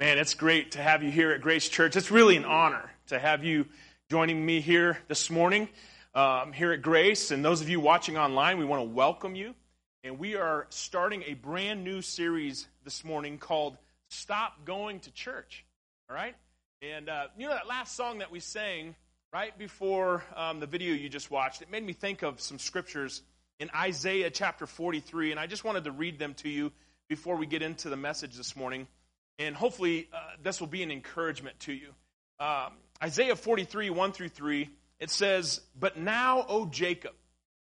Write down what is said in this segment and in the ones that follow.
Man, it's great to have you here at Grace Church. It's really an honor to have you joining me here this morning um, here at Grace. And those of you watching online, we want to welcome you. And we are starting a brand new series this morning called Stop Going to Church. All right? And uh, you know that last song that we sang right before um, the video you just watched? It made me think of some scriptures in Isaiah chapter 43. And I just wanted to read them to you before we get into the message this morning. And hopefully, uh, this will be an encouragement to you. Um, Isaiah 43, 1 through 3, it says, But now, O Jacob.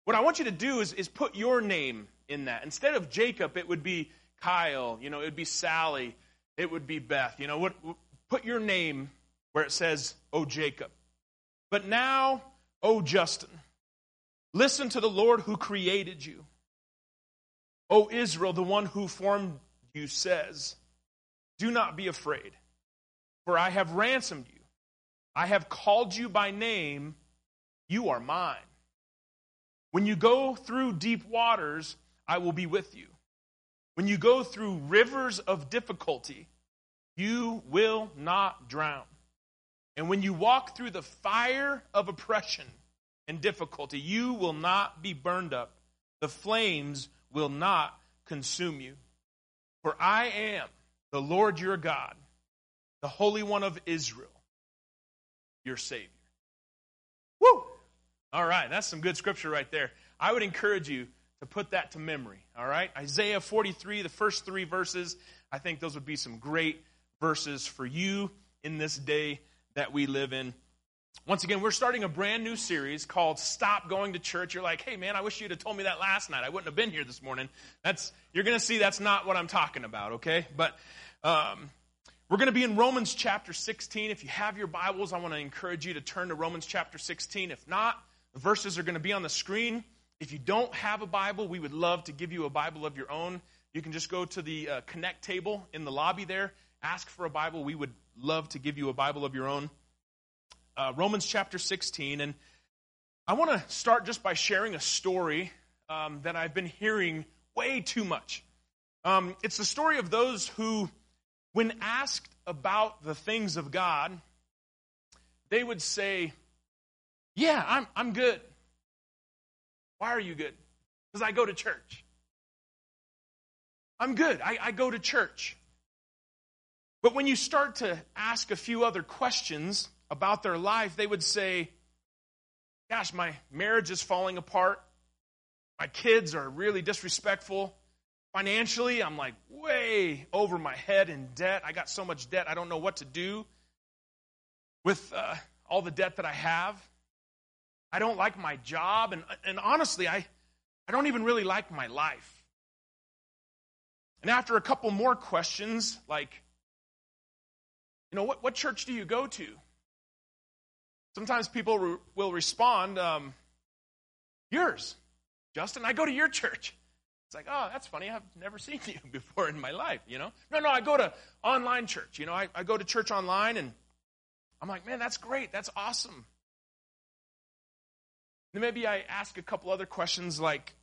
What I want you to do is, is put your name in that. Instead of Jacob, it would be Kyle, you know, it would be Sally, it would be Beth. You know, what, put your name where it says, O Jacob. But now, O Justin, listen to the Lord who created you. O Israel, the one who formed you, says, Do not be afraid, for I have ransomed you. I have called you by name. You are mine. When you go through deep waters, I will be with you. When you go through rivers of difficulty, you will not drown. And when you walk through the fire of oppression and difficulty, you will not be burned up. The flames will not consume you. For I am the Lord your God, the Holy One of Israel, your Savior. Woo! All right, that's some good scripture right there. I would encourage you to put that to memory, all right? Isaiah 43, the first three verses, I think those would be some great verses for you in this day that we live in. Once again, we're starting a brand new series called Stop Going to Church. You're like, hey man, I wish you'd have told me that last night. I wouldn't have been here this morning. That's you're gonna see that's not what I'm talking about, okay? But um, we're going to be in Romans chapter 16. If you have your Bibles, I want to encourage you to turn to Romans chapter 16. If not, the verses are going to be on the screen. If you don't have a Bible, we would love to give you a Bible of your own. You can just go to the uh, Connect table in the lobby there, ask for a Bible. We would love to give you a Bible of your own. Uh, Romans chapter 16. And I want to start just by sharing a story um, that I've been hearing way too much. Um, it's the story of those who when asked about the things of God, they would say, Yeah, I'm, I'm good. Why are you good? Because I go to church. I'm good. I, I go to church. But when you start to ask a few other questions about their life, they would say, Gosh, my marriage is falling apart. My kids are really disrespectful. Financially, I'm like way over my head in debt. I got so much debt, I don't know what to do with uh, all the debt that I have. I don't like my job, and, and honestly, I, I don't even really like my life. And after a couple more questions, like, you know, what, what church do you go to? Sometimes people re- will respond, um, yours, Justin, I go to your church. Like, oh, that's funny. I've never seen you before in my life, you know? No, no, I go to online church. You know, I, I go to church online and I'm like, man, that's great. That's awesome. Then maybe I ask a couple other questions like,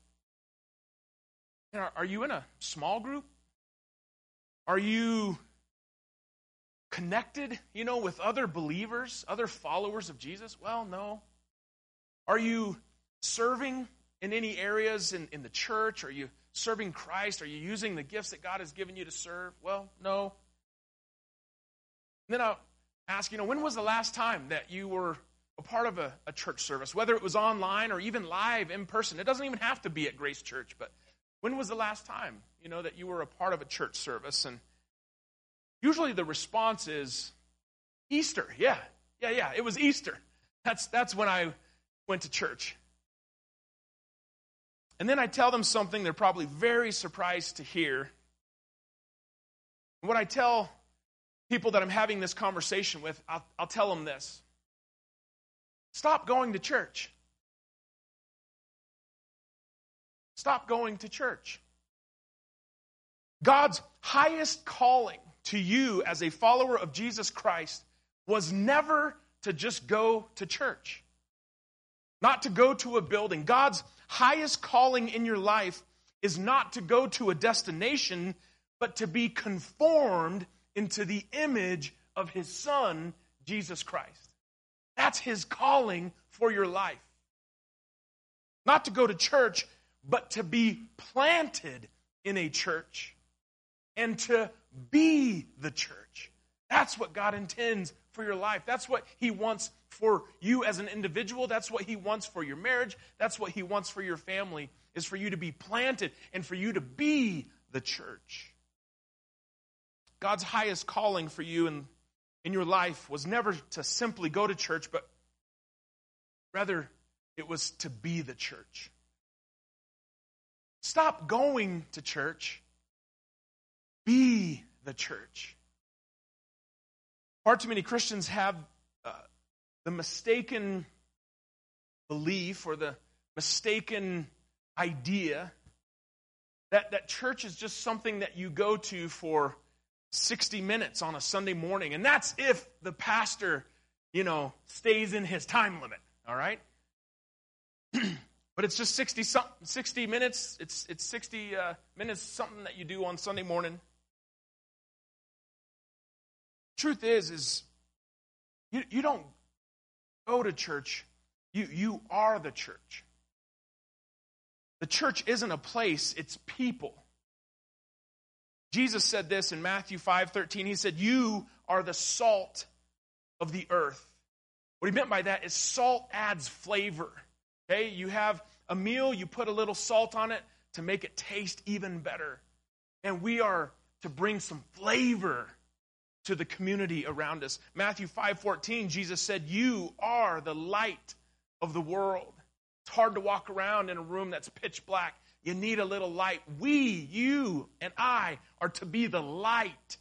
are you in a small group? Are you connected, you know, with other believers, other followers of Jesus? Well, no. Are you serving in any areas in, in the church? Are you serving Christ? Are you using the gifts that God has given you to serve? Well, no. And then I'll ask, you know, when was the last time that you were a part of a, a church service, whether it was online or even live in person? It doesn't even have to be at Grace Church, but when was the last time, you know, that you were a part of a church service? And usually the response is Easter. Yeah, yeah, yeah. It was Easter. That's, that's when I went to church. And then I tell them something they're probably very surprised to hear. What I tell people that I'm having this conversation with, I'll, I'll tell them this Stop going to church. Stop going to church. God's highest calling to you as a follower of Jesus Christ was never to just go to church, not to go to a building. God's highest calling in your life is not to go to a destination, but to be conformed into the image of his son, Jesus Christ. That's his calling for your life. Not to go to church, but to be planted in a church and to be the church. That's what God intends for your life. That's what He wants for you as an individual. That's what He wants for your marriage. That's what He wants for your family, is for you to be planted and for you to be the church. God's highest calling for you in, in your life was never to simply go to church, but rather it was to be the church. Stop going to church. Be the church. Far too many Christians have the mistaken belief or the mistaken idea that, that church is just something that you go to for 60 minutes on a Sunday morning. And that's if the pastor, you know, stays in his time limit, all right? but it's just 60, 60 minutes. It's, it's 60 uh, minutes, something that you do on Sunday morning. Truth is, is you, you don't go to church. You, you are the church. The church isn't a place, it's people. Jesus said this in Matthew 5:13. He said, "You are the salt of the earth." What he meant by that is salt adds flavor. Okay? You have a meal, you put a little salt on it to make it taste even better. And we are to bring some flavor to the community around us. Matthew 5:14 Jesus said, "You are the light of the world." It's hard to walk around in a room that's pitch black. You need a little light. We, you and I are to be the light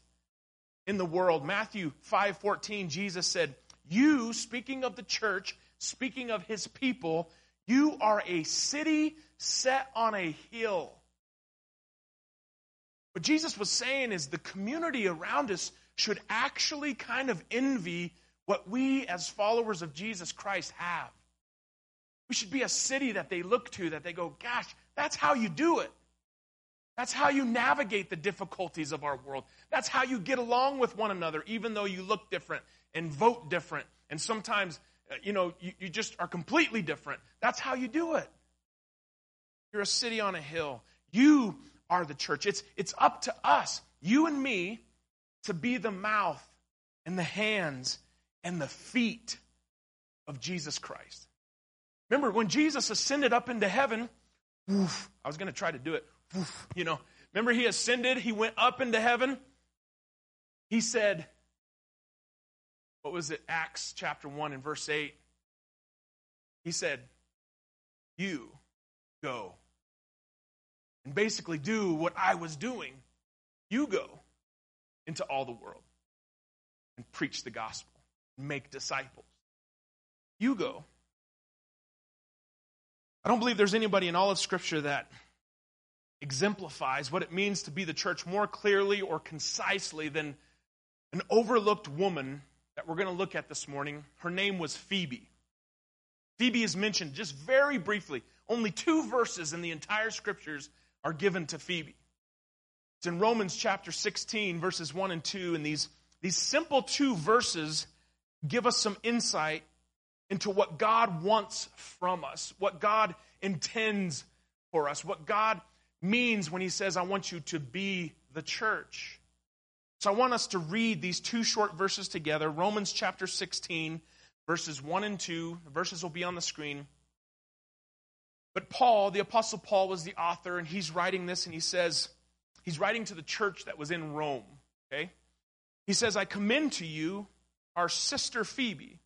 in the world. Matthew 5:14 Jesus said, "You, speaking of the church, speaking of his people, you are a city set on a hill." What Jesus was saying is the community around us should actually kind of envy what we as followers of Jesus Christ have. We should be a city that they look to, that they go, gosh, that's how you do it. That's how you navigate the difficulties of our world. That's how you get along with one another, even though you look different and vote different. And sometimes, uh, you know, you, you just are completely different. That's how you do it. You're a city on a hill. You are the church. It's, it's up to us, you and me, to be the mouth and the hands and the feet of Jesus Christ. Remember, when Jesus ascended up into heaven, woof, I was going to try to do it, woof, you know. Remember, he ascended, he went up into heaven. He said, what was it? Acts chapter 1 and verse 8. He said, You go. And basically do what I was doing. You go into all the world and preach the gospel, and make disciples. You go. I don't believe there's anybody in all of Scripture that exemplifies what it means to be the church more clearly or concisely than an overlooked woman that we're going to look at this morning. Her name was Phoebe. Phoebe is mentioned just very briefly. Only two verses in the entire scriptures are given to Phoebe. It's in Romans chapter 16, verses 1 and 2, and these, these simple two verses give us some insight into what God wants from us, what God intends for us, what God means when He says, I want you to be the church. So I want us to read these two short verses together Romans chapter 16, verses 1 and 2. The verses will be on the screen. But Paul, the Apostle Paul, was the author, and he's writing this, and he says, He's writing to the church that was in Rome, okay? He says, I commend to you our sister Phoebe,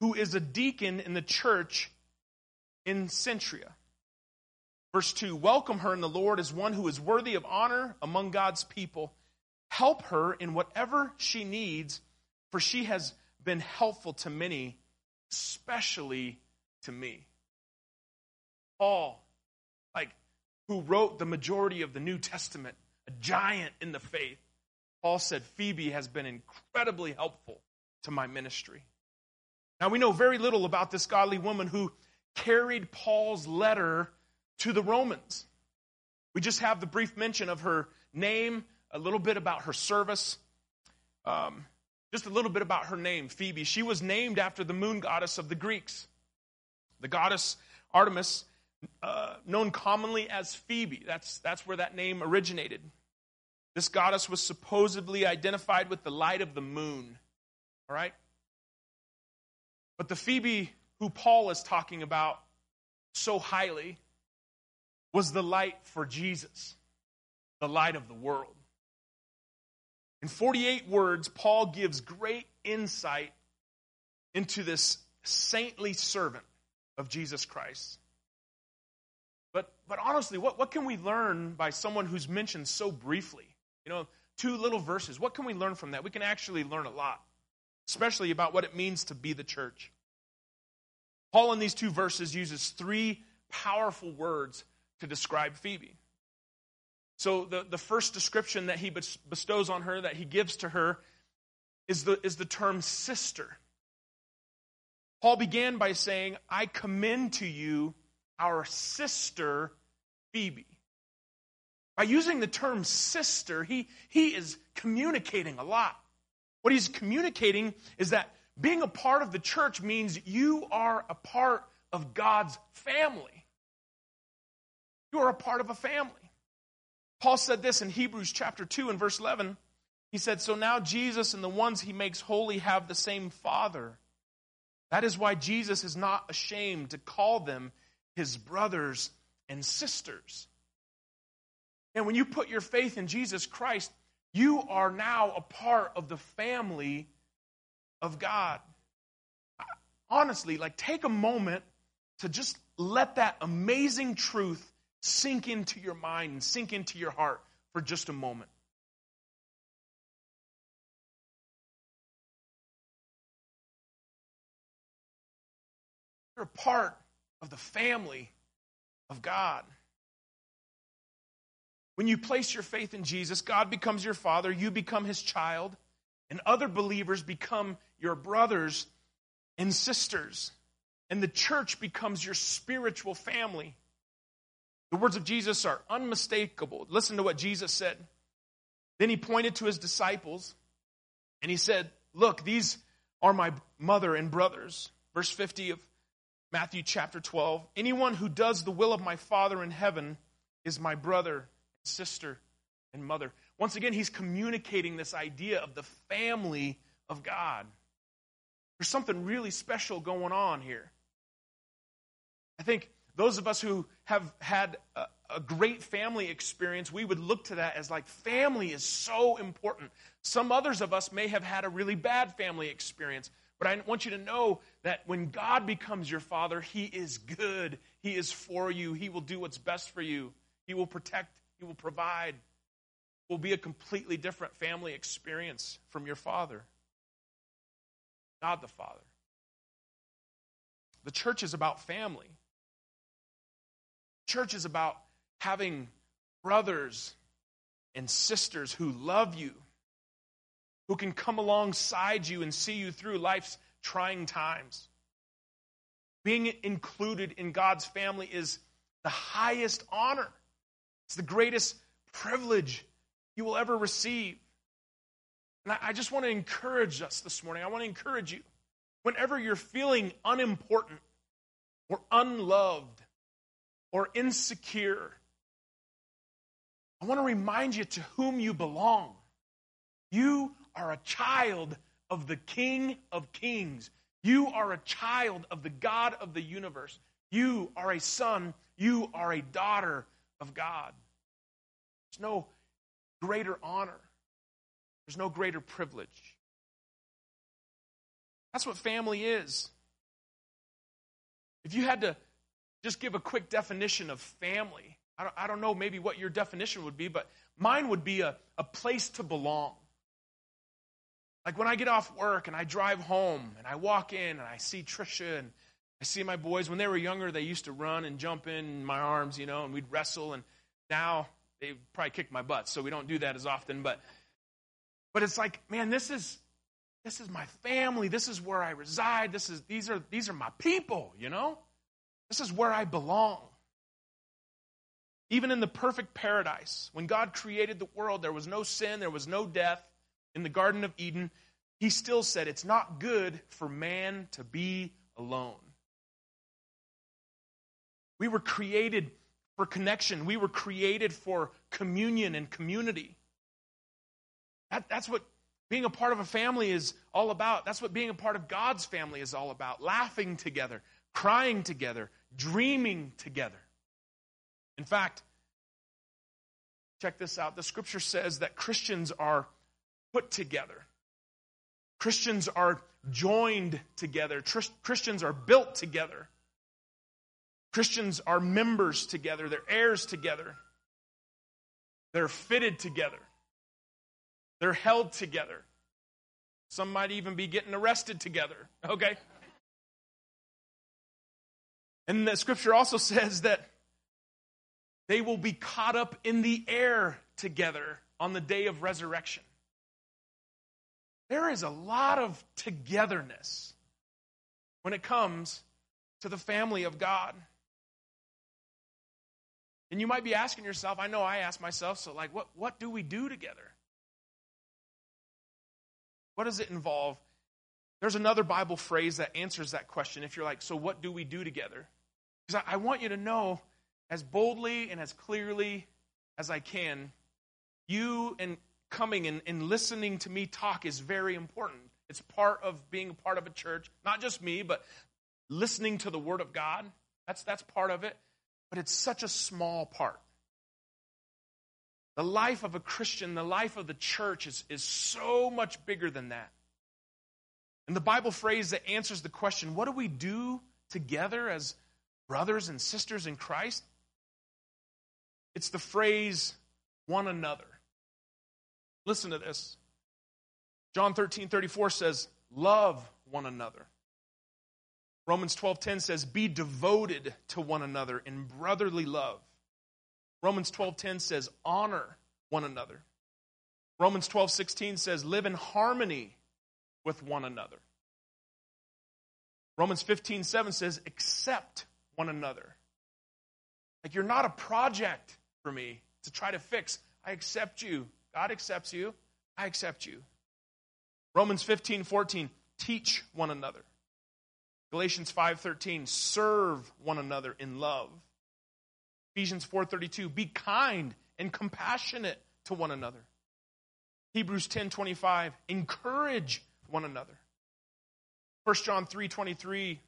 who is a deacon in the church in Cenchrea. Verse 2 Welcome her in the Lord as one who is worthy of honor among God's people. Help her in whatever she needs, for she has been helpful to many, especially to me. Paul who wrote the majority of the New Testament, a giant in the faith, Paul said, Phoebe has been incredibly helpful to my ministry. Now, we know very little about this godly woman who carried Paul's letter to the Romans. We just have the brief mention of her name, a little bit about her service. Um, just a little bit about her name, Phoebe. She was named after the moon goddess of the Greeks, the goddess Artemis, uh, known commonly as Phoebe. That's, that's where that name originated. This goddess was supposedly identified with the light of the moon. All right? But the Phoebe who Paul is talking about so highly was the light for Jesus, the light of the world. In 48 words, Paul gives great insight into this saintly servant of Jesus Christ. But, honestly, what, what can we learn by someone who's mentioned so briefly? You know, two little verses. What can we learn from that? We can actually learn a lot, especially about what it means to be the church. Paul, in these two verses, uses three powerful words to describe Phoebe. So, the, the first description that he bestows on her, that he gives to her, is the, is the term sister. Paul began by saying, I commend to you our sister Phoebe. By using the term sister, he, he is communicating a lot. What he's communicating is that being a part of the church means you are a part of God's family. You are a part of a family. Paul said this in Hebrews chapter 2 and verse 11. He said, So now Jesus and the ones he makes holy have the same Father. That is why Jesus is not ashamed to call them his brothers and sisters. And when you put your faith in Jesus Christ, you are now a part of the family of God. Honestly, like take a moment to just let that amazing truth sink into your mind and sink into your heart for just a moment. You're a part of the family of God. When you place your faith in Jesus, God becomes your father, you become his child, and other believers become your brothers and sisters. And the church becomes your spiritual family. The words of Jesus are unmistakable. Listen to what Jesus said. Then he pointed to his disciples and he said, Look, these are my mother and brothers. Verse 50 of Matthew chapter 12. Anyone who does the will of my Father in heaven is my brother, sister, and mother. Once again, he's communicating this idea of the family of God. There's something really special going on here. I think those of us who have had a, a, great family experience, we would look to that as like family is so important. Some others of us may have had a really bad family experience, but I want you to know that when God becomes your father, He is good. He is for you. He will do what's best for you. He will protect. He will provide. It will be a completely different family experience from your father. God the Father. The church is about family. Church is about having brothers and sisters who love you, who can come alongside you and see you through life's trying times. Being included in God's family is the highest honor, it's the greatest privilege you will ever receive. And I just want to encourage us this morning. I want to encourage you. Whenever you're feeling unimportant or unloved or insecure, I want to remind you to whom you belong. You are a child of the King of Kings. You are a child of the God of the universe. You are a son. You are a daughter of God. There's no greater honor, there's no greater privilege. That's what family is. If you had to just give a quick definition of family, I don't, I don't know maybe what your definition would be, but mine would be a, a place to belong. Like when I get off work and I drive home and I walk in and I see Trisha and I see my boys. When they were younger, they used to run and jump in my arms, you know, and we'd wrestle. And now they probably kick my butt, so we don't do that as often. But, but it's like, man, this is this is my family. This is where I reside. This is these are these are my people. You know, this is where I belong. Even in the perfect paradise, when God created the world, there was no sin, there was no death, in the Garden of Eden, he still said, It's not good for man to be alone. We were created for connection, we were created for communion and community. That, that's what being a part of a family is all about. That's what being a part of God's family is all about. Laughing together, crying together, dreaming together. In fact, check this out. The scripture says that Christians are put together. Christians are joined together. Christians are built together. Christians are members together. They're heirs together. They're fitted together. They're held together. Some might even be getting arrested together, okay? And the scripture also says that they will be caught up in the air together on the day of resurrection. There is a lot of togetherness when it comes to the family of God. And you might be asking yourself, I know I ask myself, so like, what, what do we do together? What does it involve? There's another Bible phrase that answers that question. If you're like, so what do we do together? Because I, I want you to know as boldly and as clearly as I can, you and coming and, and listening to me talk is very important. It's part of being a part of a church, not just me, but listening to the Word of God. That's, that's part of it, but it's such a small part. The life of a Christian, the life of the church is, is so much bigger than that. And the Bible phrase that answers the question, what do we do together as brothers and sisters in Christ? It's the phrase one another. Listen to this. John 13, 34 says, love one another. Romans 12:10 says, be devoted to one another in brotherly love. Romans 12:10 says honor one another. Romans 12:16 says live in harmony with one another. Romans 15:7 says accept one another. Like you're not a project for me to try to fix. I accept you. God accepts you. I accept you. Romans 15:14 teach one another. Galatians 5:13 serve one another in love. Ephesians 4:32, be kind and compassionate to one another. Hebrews 10:25, encourage one another. 1 John 3:23,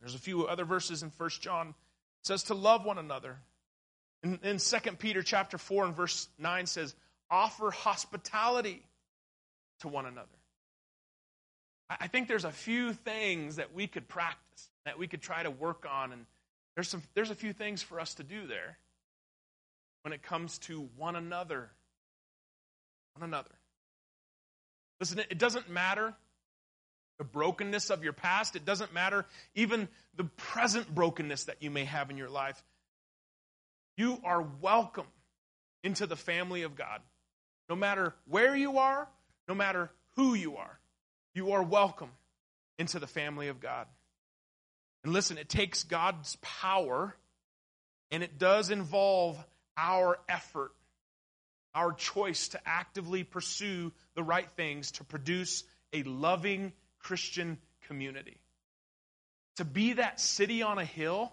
there's a few other verses in 1 John says to love one another. In, in 2 Peter chapter 4 and verse 9 says, offer hospitality to one another. I think there's a few things that we could practice, that we could try to work on and there's, some, there's a few things for us to do there when it comes to one another. One another. Listen, it doesn't matter the brokenness of your past, it doesn't matter even the present brokenness that you may have in your life. You are welcome into the family of God. No matter where you are, no matter who you are, you are welcome into the family of God. And listen, it takes God's power, and it does involve our effort, our choice to actively pursue the right things to produce a loving Christian community. To be that city on a hill,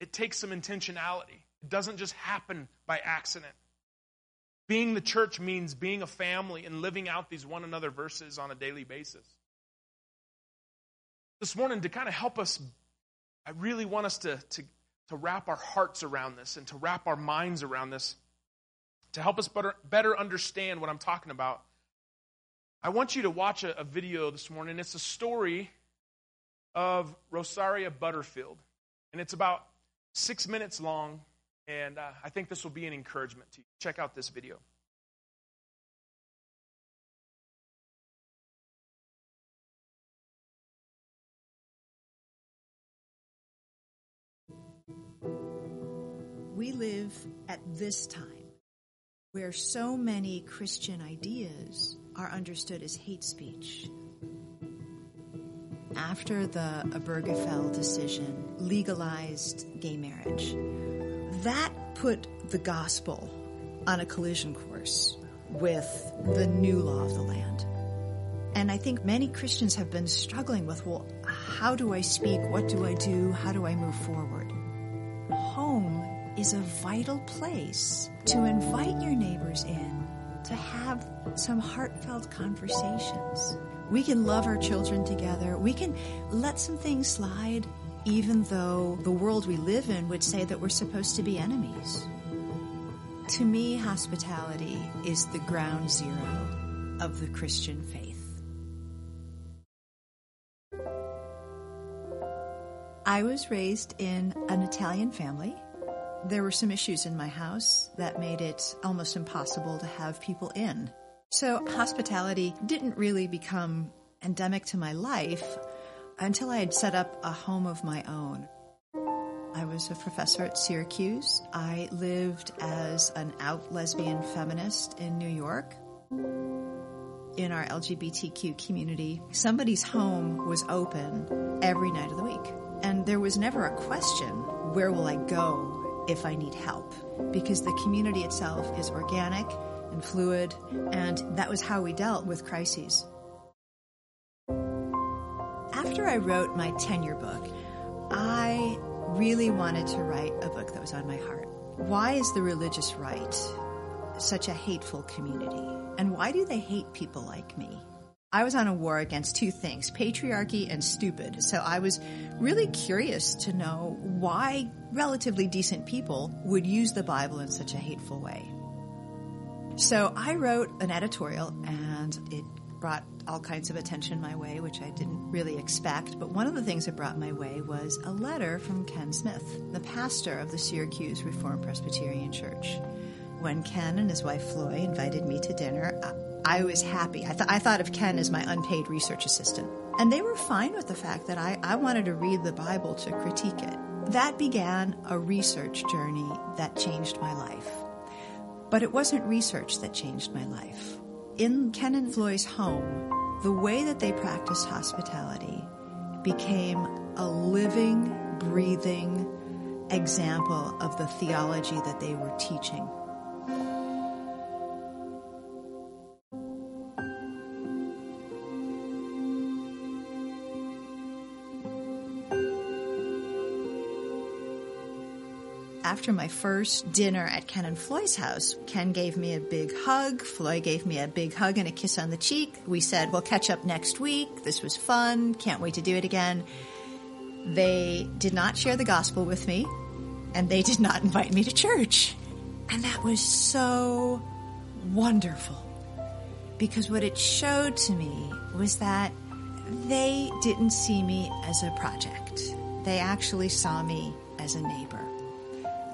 it takes some intentionality. It doesn't just happen by accident. Being the church means being a family and living out these one another verses on a daily basis this morning to kind of help us, I really want us to, to, to wrap our hearts around this and to wrap our minds around this, to help us better, better understand what I'm talking about. I want you to watch a, a video this morning. It's a story of Rosaria Butterfield, and it's about six minutes long, and uh, I think this will be an encouragement to you. Check out this video. we live at this time where so many Christian ideas are understood as hate speech. After the Obergefell decision legalized gay marriage, that put the gospel on a collision course with the new law of the land. And I think many Christians have been struggling with, well, how do I speak? What do I do? How do I move forward? Home is a vital place to invite your neighbors in, to have some heartfelt conversations. We can love our children together. We can let some things slide, even though the world we live in would say that we're supposed to be enemies. To me, hospitality is the ground zero of the Christian faith. I was raised in an Italian family. There were some issues in my house that made it almost impossible to have people in. So hospitality didn't really become endemic to my life until I had set up a home of my own. I was a professor at Syracuse. I lived as an out lesbian feminist in New York. In our LGBTQ community, somebody's home was open every night of the week. And there was never a question, where will I go if I need help? Because the community itself is organic and fluid, and that was how we dealt with crises. After I wrote my tenure book, I really wanted to write a book that was on my heart. Why is the religious right such a hateful community? And why do they hate people like me? I was on a war against two things, patriarchy and stupid. So I was really curious to know why relatively decent people would use the Bible in such a hateful way. So I wrote an editorial and it brought all kinds of attention my way, which I didn't really expect. But one of the things it brought my way was a letter from Ken Smith, the pastor of the Syracuse Reformed Presbyterian Church. When Ken and his wife Floy invited me to dinner, I was happy. I, th- I thought of Ken as my unpaid research assistant. And they were fine with the fact that I, I wanted to read the Bible to critique it. That began a research journey that changed my life. But it wasn't research that changed my life. In Ken and Floy's home, the way that they practiced hospitality became a living, breathing example of the theology that they were teaching. After my first dinner at Ken and Floy's house, Ken gave me a big hug. Floy gave me a big hug and a kiss on the cheek. We said, we'll catch up next week. This was fun. Can't wait to do it again. They did not share the gospel with me and they did not invite me to church. And that was so wonderful because what it showed to me was that they didn't see me as a project. They actually saw me as a neighbor.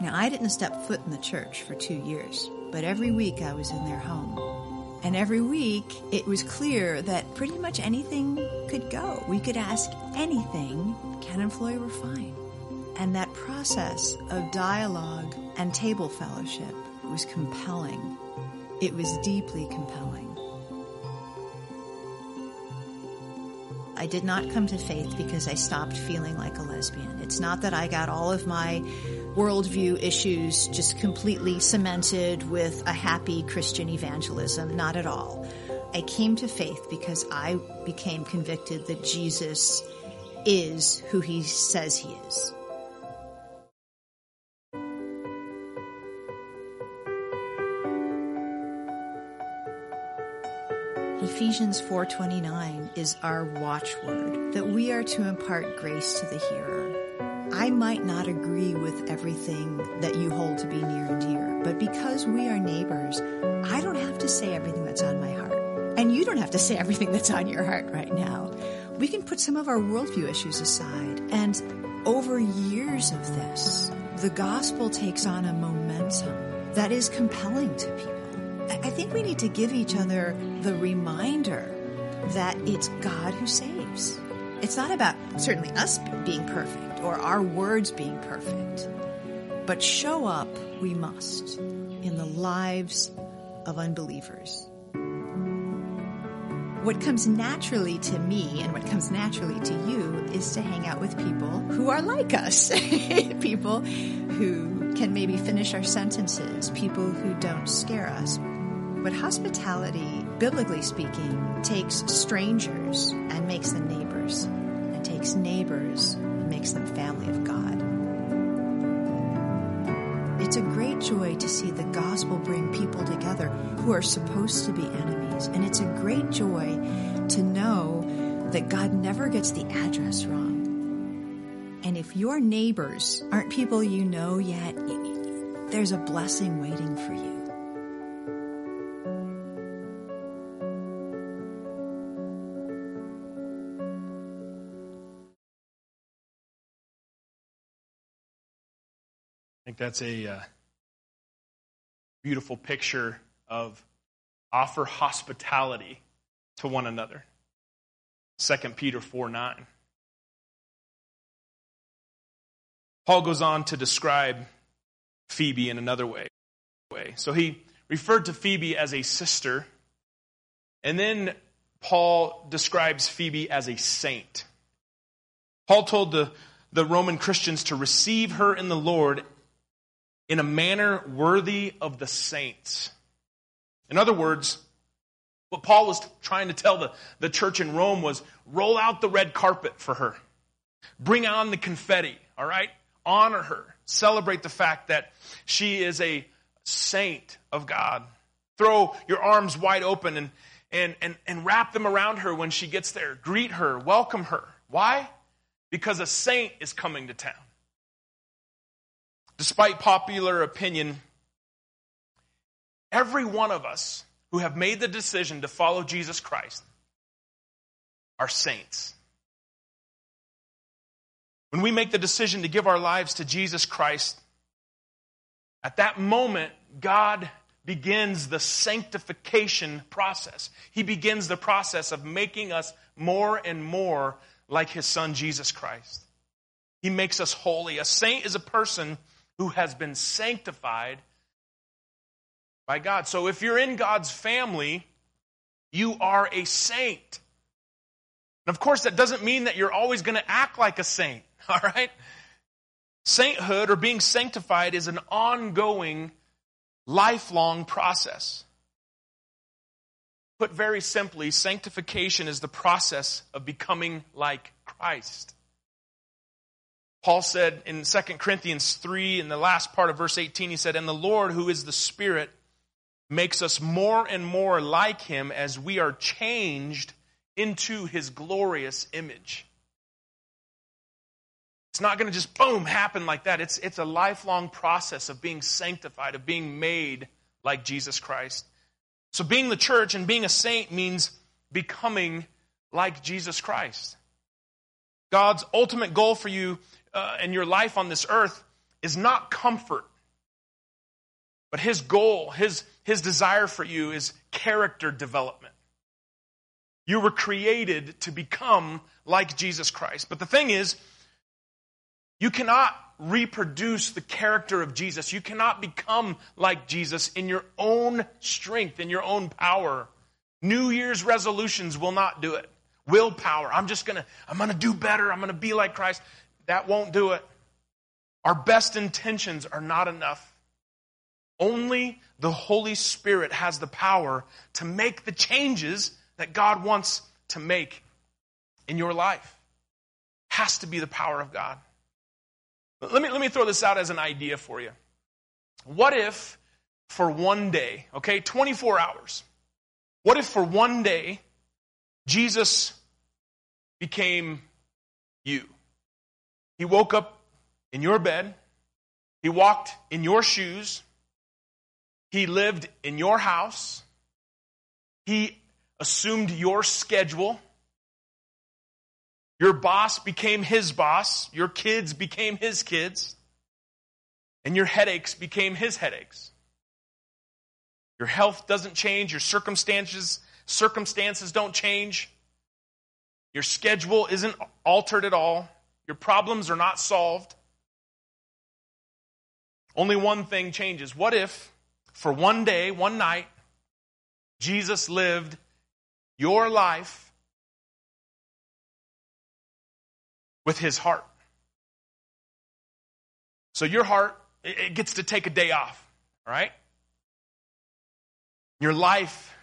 Now, I didn't step foot in the church for two years, but every week I was in their home. And every week it was clear that pretty much anything could go. We could ask anything. Ken and Floy were fine. And that process of dialogue and table fellowship was compelling. It was deeply compelling. I did not come to faith because I stopped feeling like a lesbian. It's not that I got all of my worldview issues just completely cemented with a happy Christian evangelism. Not at all. I came to faith because I became convicted that Jesus is who he says he is. Ephesians 4:29 is our watchword that we are to impart grace to the hearer. I might not agree with everything that you hold to be near and dear, but because we are neighbors, I don't have to say everything that's on my heart. And you don't have to say everything that's on your heart right now. We can put some of our worldview issues aside. And over years of this, the gospel takes on a momentum that is compelling to people. I think we need to give each other the reminder that it's God who saves. It's not about certainly us being perfect or our words being perfect. But show up we must in the lives of unbelievers. What comes naturally to me and what comes naturally to you is to hang out with people who are like us. people who can maybe finish our sentences, people who don't scare us. But hospitality, biblically speaking, takes strangers and makes them neighbors, and takes neighbors and makes them family of God. It's a great joy to see the gospel bring people together who are supposed to be enemies. And it's a great joy to know that God never gets the address wrong. And if your neighbors aren't people you know yet, there's a blessing waiting for you. That's a uh, beautiful picture of offer hospitality to one another. 2 Peter 4 9. Paul goes on to describe Phoebe in another way. So he referred to Phoebe as a sister, and then Paul describes Phoebe as a saint. Paul told the, the Roman Christians to receive her in the Lord in a manner worthy of the saints. In other words, what Paul was trying to tell the, the church in Rome was roll out the red carpet for her. Bring on the confetti, all right? Honor her. Celebrate the fact that she is a saint of God. Throw your arms wide open and, and, and, and wrap them around her when she gets there. Greet her, welcome her. Why? Because a saint is coming to town. Despite popular opinion, every one of us who have made the decision to follow Jesus Christ are saints. When we make the decision to give our lives to Jesus Christ, at that moment, God begins the sanctification process. He begins the process of making us more and more like His Son, Jesus Christ. He makes us holy. A saint is a person who has been sanctified by God. So if you're in God's family, you are a saint. And of course, that doesn't mean that you're always going to act like a saint, all right? Sainthood or being sanctified is an ongoing, lifelong process. Put very simply, sanctification is the process of becoming like Christ. Paul said in 2 Corinthians 3, in the last part of verse 18, he said, And the Lord, who is the Spirit, makes us more and more like him as we are changed into his glorious image. It's not going to just boom happen like that. It's, it's a lifelong process of being sanctified, of being made like Jesus Christ. So being the church and being a saint means becoming like Jesus Christ. God's ultimate goal for you uh, and your life on this earth is not comfort, but his goal, his, his desire for you is character development. You were created to become like Jesus Christ. But the thing is, you cannot reproduce the character of Jesus. You cannot become like Jesus in your own strength, in your own power. New Year's resolutions will not do it. Willpower. I'm just gonna, I'm gonna do better. I'm gonna be like Christ. That won't do it. Our best intentions are not enough. Only the Holy Spirit has the power to make the changes that God wants to make in your life. Has to be the power of God. Let me, let me throw this out as an idea for you. What if for one day, okay, 24 hours, what if for one day Jesus became you? He woke up in your bed. He walked in your shoes. He lived in your house. He assumed your schedule. Your boss became his boss. Your kids became his kids. And your headaches became his headaches. Your health doesn't change. Your circumstances, circumstances don't change. Your schedule isn't altered at all. Your problems are not solved. Only one thing changes. What if, for one day, one night, Jesus lived your life with his heart? So your heart, it gets to take a day off, right? your life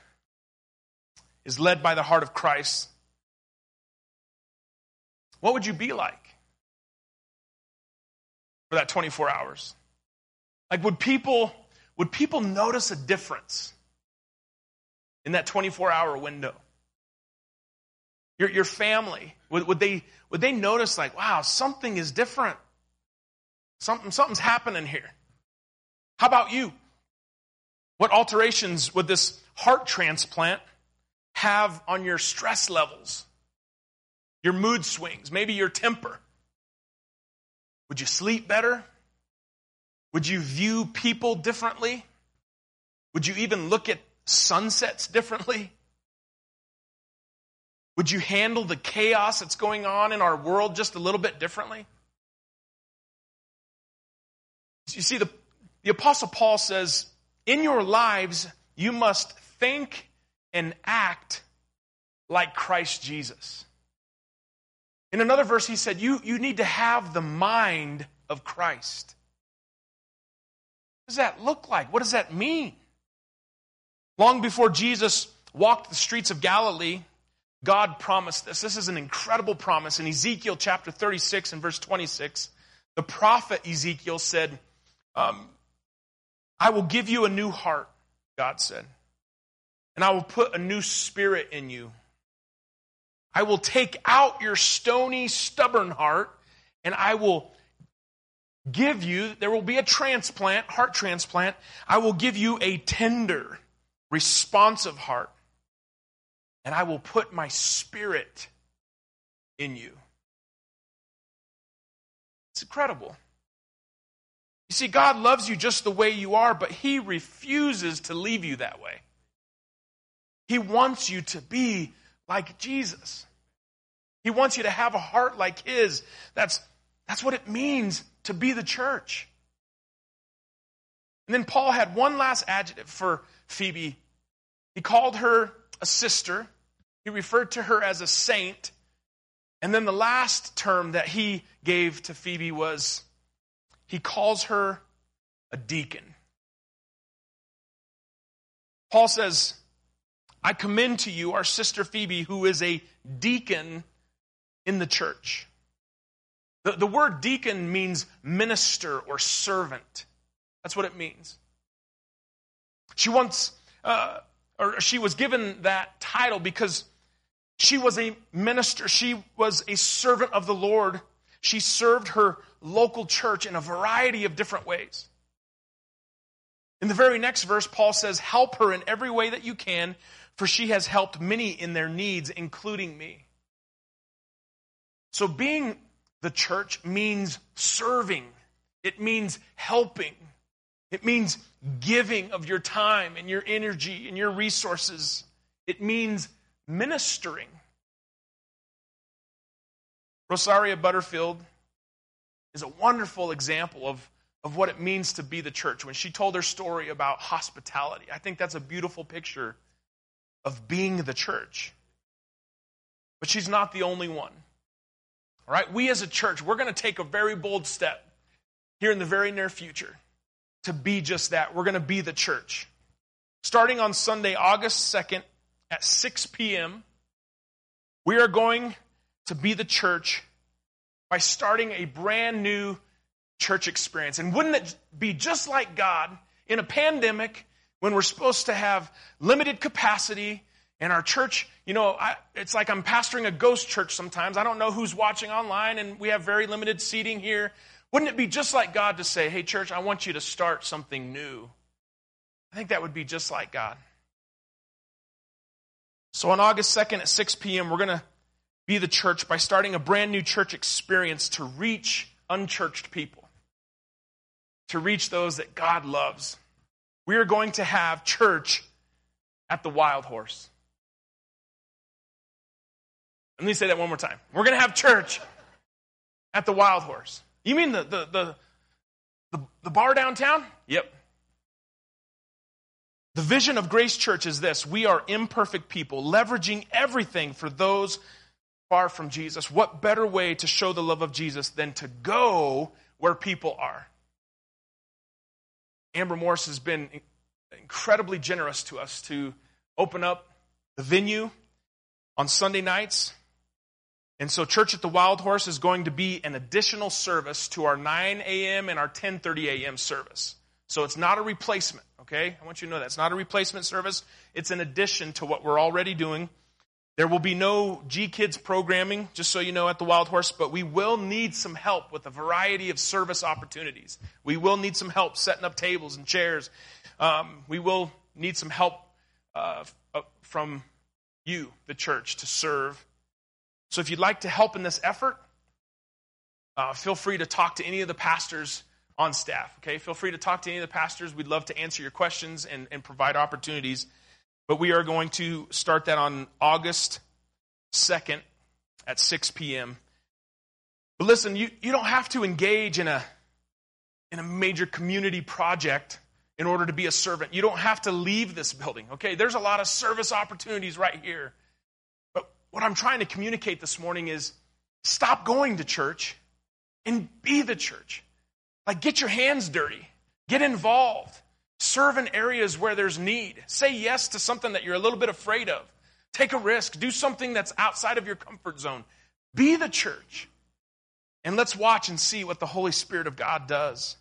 is led by the heart of Christ, what would you be like for that 24 hours? Like would people would people notice a difference in that 24 hour window? Your, your family, would, would, they, would they notice, like, wow, something is different? Something, something's happening here. How about you? What alterations would this heart transplant have on your stress levels, your mood swings, maybe your temper? Would you sleep better? Would you view people differently? Would you even look at sunsets differently? Would you handle the chaos that's going on in our world just a little bit differently? You see, the, the Apostle Paul says, in your lives, you must think and act like Christ Jesus. In another verse, he said, you, you need to have the mind of Christ. What does that look like? What does that mean? Long before Jesus walked the streets of Galilee, God promised this. This is an incredible promise. In Ezekiel chapter 36 and verse 26, the prophet Ezekiel said, um, I will give you a new heart, God said, and I will put a new spirit in you. I will take out your stony, stubborn heart, and I will give you, there will be a transplant, heart transplant. I will give you a tender, responsive heart and I will put my spirit in you. It's incredible. You see, God loves you just the way you are, but He refuses to leave you that way. He wants you to be like Jesus. He wants you to have a heart like His. That's, that's what it means to be the church. And then Paul had one last adjective for Phoebe. He called her a sister, he referred to her as a saint. And then the last term that he gave to Phoebe was he calls her a deacon. Paul says, I commend to you our sister Phoebe, who is a deacon in the church. The, the word deacon means minister or servant. That's what it means. She once, uh, or she was given that title because she was a minister. She was a servant of the Lord. She served her local church in a variety of different ways. In the very next verse, Paul says, Help her in every way that you can, for she has helped many in their needs, including me. So being the church means serving, it means helping, it means giving of your time and your energy and your resources, it means ministering. Rosaria Butterfield is a wonderful example of, of what it means to be the church. When she told her story about hospitality, I think that's a beautiful picture of being the church. But she's not the only one. All right, we as a church, we're going to take a very bold step here in the very near future to be just that. We're going to be the church. Starting on Sunday, August 2nd, at 6 p.m., we are going to be the church by starting a brand new church experience. And wouldn't it be just like God in a pandemic when we're supposed to have limited capacity and our church, you know, I, it's like I'm pastoring a ghost church sometimes. I don't know who's watching online and we have very limited seating here. Wouldn't it be just like God to say, hey, church, I want you to start something new? I think that would be just like God. So on August 2nd at 6 p.m., we're going to be the church by starting a brand new church experience to reach unchurched people, to reach those that God loves. We are going to have church at the Wild Horse. Let me say that one more time. We're going to have church at the Wild Horse. You mean the, the, the, the, the bar downtown? Yep. The vision of Grace Church is this we are imperfect people, leveraging everything for those far from Jesus. What better way to show the love of Jesus than to go where people are? Amber Morse has been incredibly generous to us to open up the venue on Sunday nights. And so Church at the Wild Horse is going to be an additional service to our 9 a.m. and our 10:30 a.m. service. So it's not a replacement, okay? I want you to know that. It's not a replacement service. It's an addition to what we're already doing. There will be no G Kids programming, just so you know, at the Wild Horse, but we will need some help with a variety of service opportunities. We will need some help setting up tables and chairs. Um, we will need some help uh, uh from you, the church, to serve. So if you'd like to help in this effort, uh, feel free to talk to any of the pastors on staff. Okay, feel free to talk to any of the pastors. We'd love to answer your questions and, and provide opportunities. But we are going to start that on August 2nd at 6 p.m. But listen, you, you don't have to engage in a, in a major community project in order to be a servant. You don't have to leave this building, okay? There's a lot of service opportunities right here. What I'm trying to communicate this morning is stop going to church and be the church. Like, get your hands dirty, get involved, serve in areas where there's need. Say yes to something that you're a little bit afraid of. Take a risk, do something that's outside of your comfort zone. Be the church. And let's watch and see what the Holy Spirit of God does.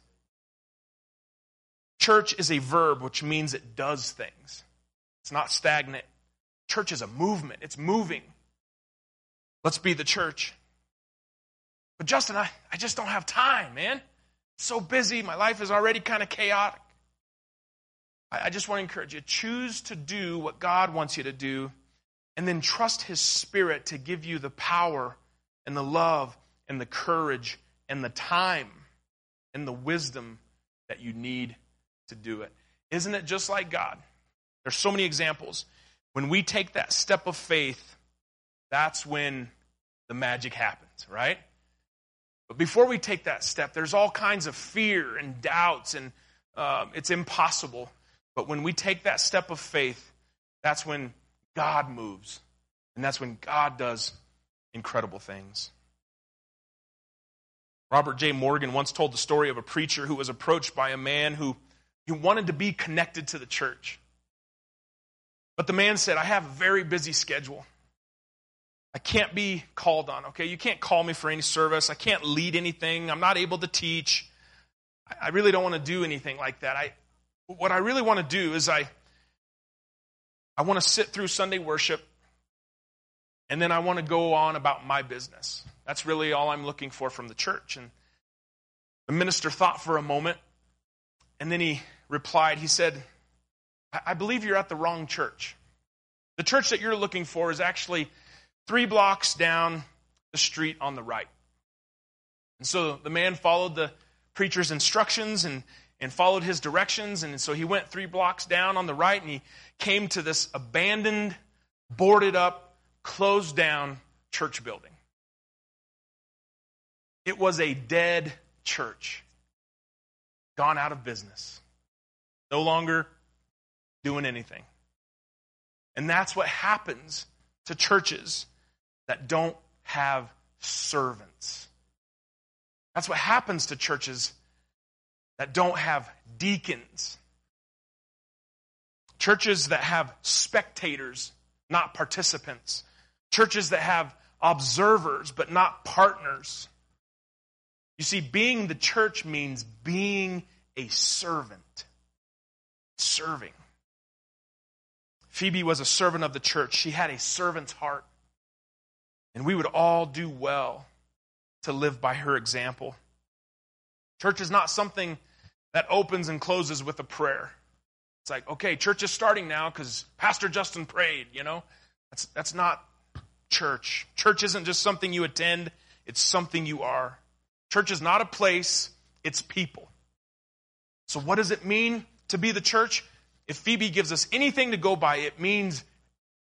Church is a verb, which means it does things. It's not stagnant. Church is a movement, it's moving. Let's be the church. But Justin, I, I just don't have time, man so busy. My life is already kind of chaotic. I, I just want to encourage you choose to do what God wants you to do, and then trust His Spirit to give you the power and the love and the courage and the time and the wisdom that you need to do it. Isn't it just like God? There's so many examples. When we take that step of faith, that's when the magic happens, right? But before we take that step, there's all kinds of fear and doubts, and um, it's impossible. But when we take that step of faith, that's when God moves, and that's when God does incredible things. Robert J. Morgan once told the story of a preacher who was approached by a man who, who wanted to be connected to the church. But the man said, I have a very busy schedule. I can't be called on, okay? You can't call me for any service. I can't lead anything. I'm not able to teach. I really don't want to do anything like that. I, what I really want to do is I, I want to sit through Sunday worship and then I want to go on about my business. That's really all I'm looking for from the church. And the minister thought for a moment and then he replied, he said, I believe you're at the wrong church. The church that you're looking for is actually three blocks down the street on the right. And so the man followed the preacher's instructions and, and followed his directions. And so he went three blocks down on the right and he came to this abandoned, boarded up, closed down church building. It was a dead church, gone out of business, no longer doing anything. And that's what happens to churches that don't have servants. That's what happens to churches that don't have deacons. Churches that have spectators, not participants. Churches that have observers, but not partners. You see, being the church means being a servant. Serving. Phoebe was a servant of the church. She had a servant's heart. And we would all do well to live by her example. Church is not something that opens and closes with a prayer. It's like, okay, church is starting now because Pastor Justin prayed, you know? That's, that's not church. Church isn't just something you attend, it's something you are. Church is not a place, it's people. So, what does it mean to be the church? If Phoebe gives us anything to go by, it means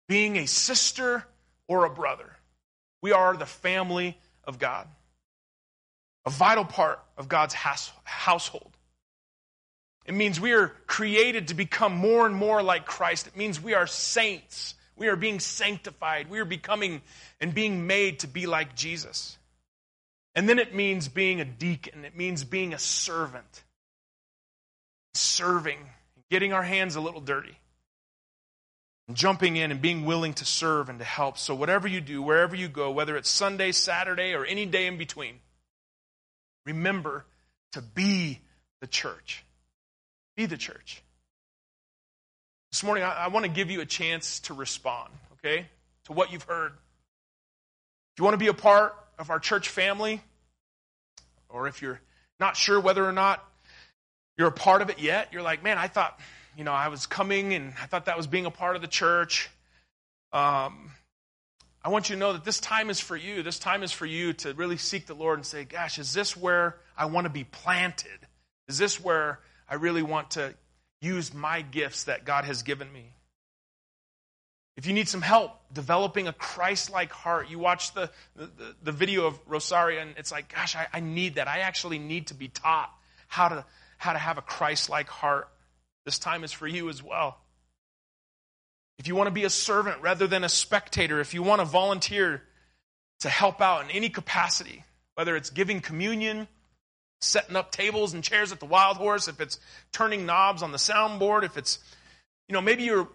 being a sister or a brother. We are the family of God, a vital part of God's household. It means we are created to become more and more like Christ. It means we are saints. We are being sanctified. We are becoming and being made to be like Jesus. And then it means being a deacon. It means being a servant, serving, getting our hands a little dirty, jumping in and being willing to serve and to help. So, whatever you do, wherever you go, whether it's Sunday, Saturday, or any day in between, remember to be the church. Be the church. This morning, I, I want to give you a chance to respond, okay, to what you've heard. If you want to be a part of our church family, or if you're not sure whether or not you're a part of it yet, you're like, man, I thought, you know, I was coming and I thought that was being a part of the church. Um, I want you to know that this time is for you. This time is for you to really seek the Lord and say, gosh, is this where I want to be planted? Is this where I really want to use my gifts that God has given me? If you need some help developing a Christ like heart, you watch the, the, the, video of Rosaria and it's like, gosh, I, I need that. I actually need to be taught how to, how to have a Christ like heart. This time is for you as well. If you want to be a servant rather than a spectator, if you want to volunteer to help out in any capacity, whether it's giving communion, setting up tables and chairs at the Wild Horse, if it's turning knobs on the soundboard, if it's, you know, maybe you're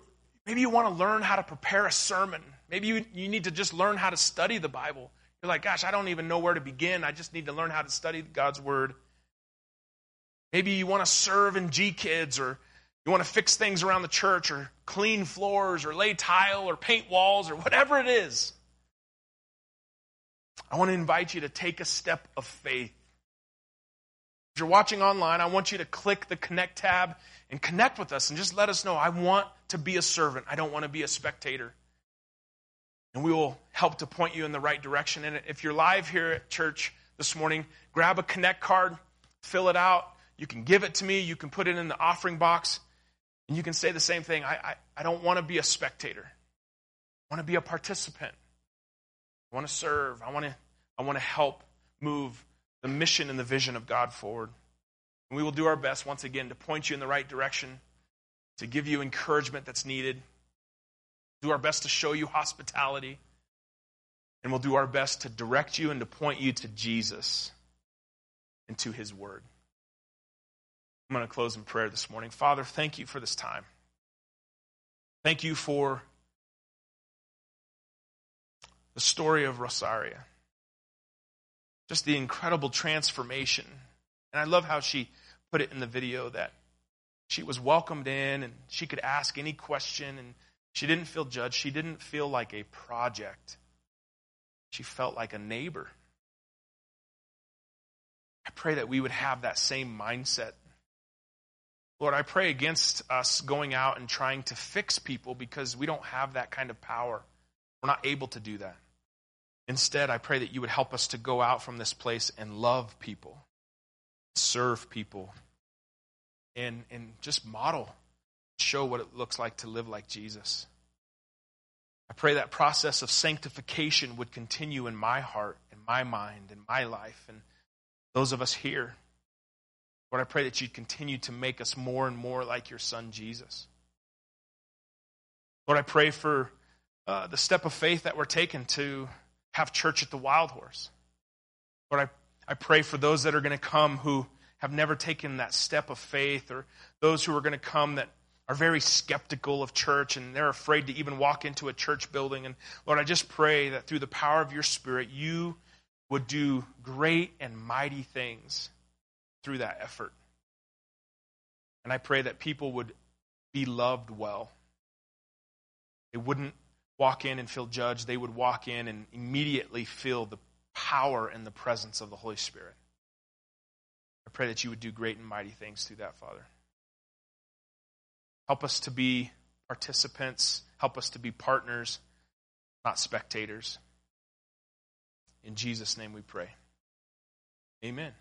Maybe you want to learn how to prepare a sermon. Maybe you, you need to just learn how to study the Bible. You're like, gosh, I don't even know where to begin. I just need to learn how to study God's Word. Maybe you want to serve in G Kids or you want to fix things around the church or clean floors or lay tile or paint walls or whatever it is. I want to invite you to take a step of faith. If you're watching online, I want you to click the Connect tab and connect with us and just let us know I want to be a servant. I don't want to be a spectator. And we will help to point you in the right direction. And if you're live here at church this morning, grab a connect card, fill it out. You can give it to me. You can put it in the offering box. And you can say the same thing. I, I, I don't want to be a spectator. I want to be a participant. I want to serve. I want to, I want to help move the mission and the vision of God forward. And we will do our best, once again, to point you in the right direction, to give you encouragement that's needed, do our best to show you hospitality, and we'll do our best to direct you and to point you to Jesus and to His Word. I'm going to close in prayer this morning. Father, thank you for this time. Thank you for the story of Rosaria. Just the incredible transformation and I love how she put it in the video that she was welcomed in and she could ask any question and she didn't feel judged. She didn't feel like a project. She felt like a neighbor. I pray that we would have that same mindset. Lord, I pray against us going out and trying to fix people because we don't have that kind of power. We're not able to do that. Instead, I pray that you would help us to go out from this place and love people serve people, and, and just model, show what it looks like to live like Jesus. I pray that process of sanctification would continue in my heart, in my mind, in my life, and those of us here. Lord, I pray that you'd continue to make us more and more like your son, Jesus. Lord, I pray for uh, the step of faith that we're taking to have church at the Wild Horse. Lord, I I pray for those that are going to come who have never taken that step of faith, or those who are going to come that are very skeptical of church and they're afraid to even walk into a church building. And Lord, I just pray that through the power of your Spirit, you would do great and mighty things through that effort. And I pray that people would be loved well. They wouldn't walk in and feel judged, they would walk in and immediately feel the power and the presence of the Holy Spirit. I pray that you would do great and mighty things through that, Father. Help us to be participants. Help us to be partners, not spectators. In Jesus' name we pray. Amen.